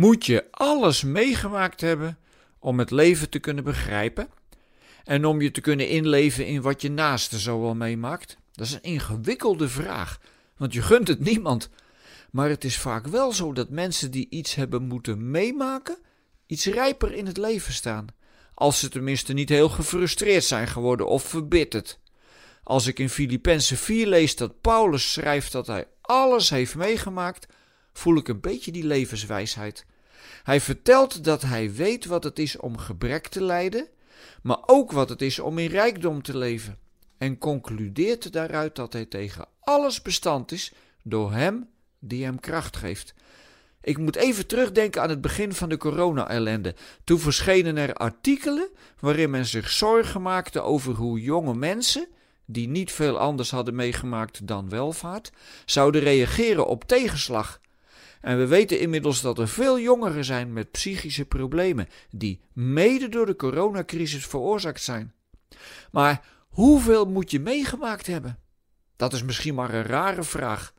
moet je alles meegemaakt hebben om het leven te kunnen begrijpen en om je te kunnen inleven in wat je naaste zo wel meemaakt? Dat is een ingewikkelde vraag, want je gunt het niemand. Maar het is vaak wel zo dat mensen die iets hebben moeten meemaken, iets rijper in het leven staan. Als ze tenminste niet heel gefrustreerd zijn geworden of verbitterd. Als ik in Filippenzen 4 lees dat Paulus schrijft dat hij alles heeft meegemaakt, voel ik een beetje die levenswijsheid. Hij vertelt dat hij weet wat het is om gebrek te lijden, maar ook wat het is om in rijkdom te leven. En concludeert daaruit dat hij tegen alles bestand is door hem die hem kracht geeft. Ik moet even terugdenken aan het begin van de corona-ellende. Toen verschenen er artikelen waarin men zich zorgen maakte over hoe jonge mensen, die niet veel anders hadden meegemaakt dan welvaart, zouden reageren op tegenslag. En we weten inmiddels dat er veel jongeren zijn met psychische problemen, die mede door de coronacrisis veroorzaakt zijn. Maar hoeveel moet je meegemaakt hebben? Dat is misschien maar een rare vraag.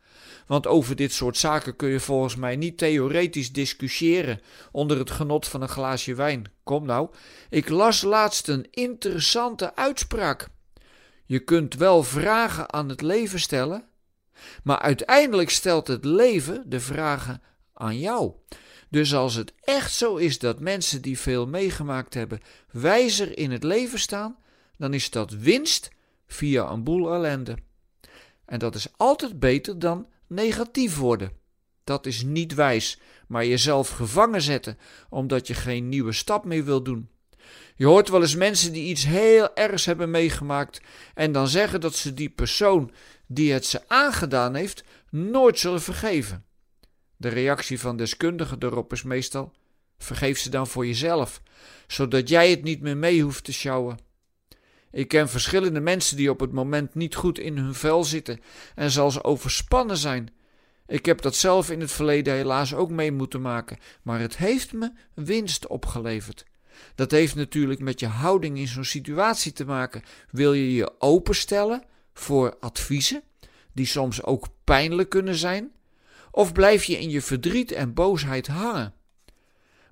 Want over dit soort zaken kun je volgens mij niet theoretisch discussiëren onder het genot van een glaasje wijn. Kom nou, ik las laatst een interessante uitspraak. Je kunt wel vragen aan het leven stellen, maar uiteindelijk stelt het leven de vragen aan jou. Dus als het echt zo is dat mensen die veel meegemaakt hebben wijzer in het leven staan, dan is dat winst via een boel ellende. En dat is altijd beter dan negatief worden. Dat is niet wijs, maar jezelf gevangen zetten omdat je geen nieuwe stap meer wil doen. Je hoort wel eens mensen die iets heel ergs hebben meegemaakt en dan zeggen dat ze die persoon die het ze aangedaan heeft nooit zullen vergeven. De reactie van deskundigen daarop is meestal: vergeef ze dan voor jezelf, zodat jij het niet meer mee hoeft te sjouwen. Ik ken verschillende mensen die op het moment niet goed in hun vel zitten en zelfs overspannen zijn. Ik heb dat zelf in het verleden helaas ook mee moeten maken, maar het heeft me winst opgeleverd. Dat heeft natuurlijk met je houding in zo'n situatie te maken. Wil je je openstellen voor adviezen, die soms ook pijnlijk kunnen zijn? Of blijf je in je verdriet en boosheid hangen?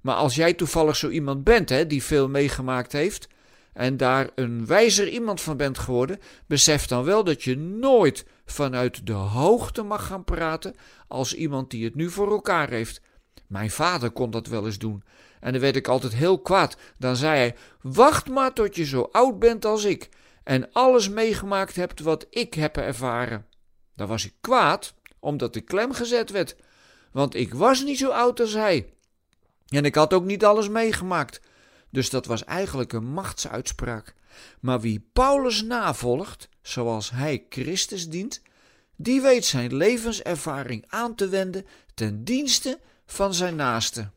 Maar als jij toevallig zo iemand bent hè, die veel meegemaakt heeft, en daar een wijzer iemand van bent geworden, besef dan wel dat je nooit vanuit de hoogte mag gaan praten als iemand die het nu voor elkaar heeft. Mijn vader kon dat wel eens doen. En dan werd ik altijd heel kwaad. Dan zei hij: Wacht maar tot je zo oud bent als ik. En alles meegemaakt hebt wat ik heb ervaren. Dan was ik kwaad, omdat ik klem gezet werd. Want ik was niet zo oud als hij. En ik had ook niet alles meegemaakt. Dus dat was eigenlijk een machtsuitspraak. Maar wie Paulus navolgt, zoals hij Christus dient, die weet zijn levenservaring aan te wenden ten dienste van zijn naaste.